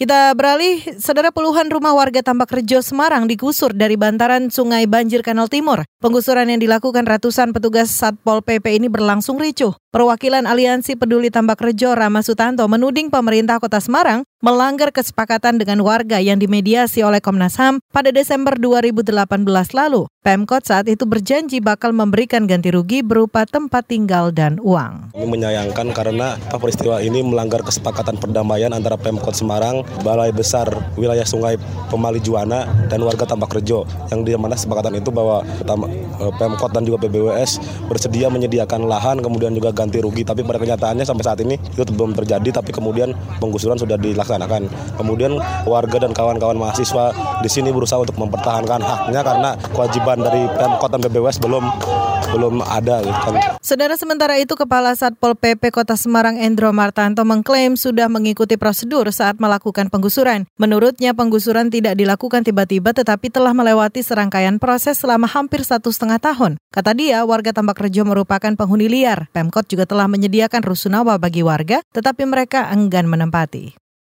Kita beralih, saudara puluhan rumah warga Tambak Rejo Semarang digusur dari bantaran Sungai Banjir Kanal Timur. Penggusuran yang dilakukan ratusan petugas Satpol PP ini berlangsung ricuh. Perwakilan Aliansi Peduli Tambak Rejo Rama Sutanto menuding pemerintah Kota Semarang melanggar kesepakatan dengan warga yang dimediasi oleh Komnas HAM pada Desember 2018 lalu. Pemkot saat itu berjanji bakal memberikan ganti rugi berupa tempat tinggal dan uang. Ini menyayangkan karena peristiwa ini melanggar kesepakatan perdamaian antara Pemkot Semarang, Balai Besar Wilayah Sungai Pemali Juwana, dan warga Tambak Rejo. Yang di mana kesepakatan itu bahwa eh, Pemkot dan juga PBWS bersedia menyediakan lahan kemudian juga ganti rugi. Tapi pada kenyataannya sampai saat ini itu belum terjadi. Tapi kemudian penggusuran sudah dilaksanakan. Kemudian warga dan kawan-kawan mahasiswa di sini berusaha untuk mempertahankan haknya karena kewajiban dari Pemkot dan BBWS belum belum ada kan. Saudara sementara itu Kepala Satpol PP Kota Semarang Endro Martanto mengklaim sudah mengikuti prosedur saat melakukan penggusuran. Menurutnya penggusuran tidak dilakukan tiba-tiba tetapi telah melewati serangkaian proses selama hampir satu setengah tahun. Kata dia, warga Tambak Rejo merupakan penghuni liar. Pemkot juga telah menyediakan rusunawa bagi warga, tetapi mereka enggan menempati.